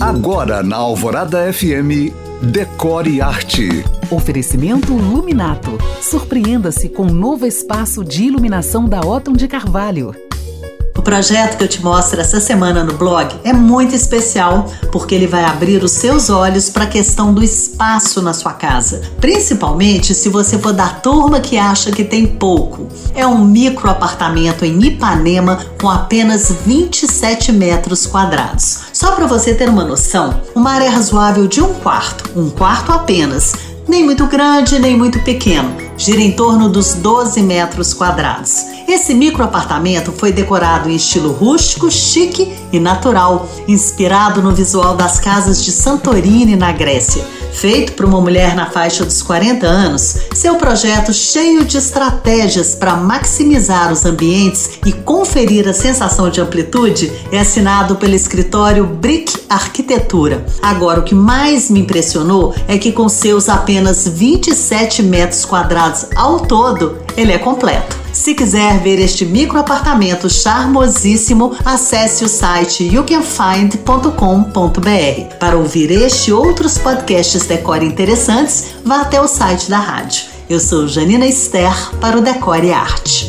Agora na Alvorada FM, Decore Arte. Oferecimento Luminato. Surpreenda-se com um novo espaço de iluminação da Otton de Carvalho. O projeto que eu te mostro essa semana no blog é muito especial porque ele vai abrir os seus olhos para a questão do espaço na sua casa, principalmente se você for da turma que acha que tem pouco. É um micro apartamento em Ipanema com apenas 27 metros quadrados. Só para você ter uma noção, uma área razoável de um quarto, um quarto apenas, nem muito grande nem muito pequeno gira em torno dos 12 metros quadrados. Esse micro apartamento foi decorado em estilo rústico, chique e natural, inspirado no visual das casas de Santorini na Grécia. Feito por uma mulher na faixa dos 40 anos, seu projeto cheio de estratégias para maximizar os ambientes e conferir a sensação de amplitude é assinado pelo escritório Brick Arquitetura. Agora, o que mais me impressionou é que com seus apenas 27 metros quadrados ao todo, ele é completo. Se quiser ver este micro apartamento charmosíssimo, acesse o site youcanfind.com.br. Para ouvir este e outros podcasts Decore interessantes, vá até o site da rádio. Eu sou Janina Esther para o Decore Arte.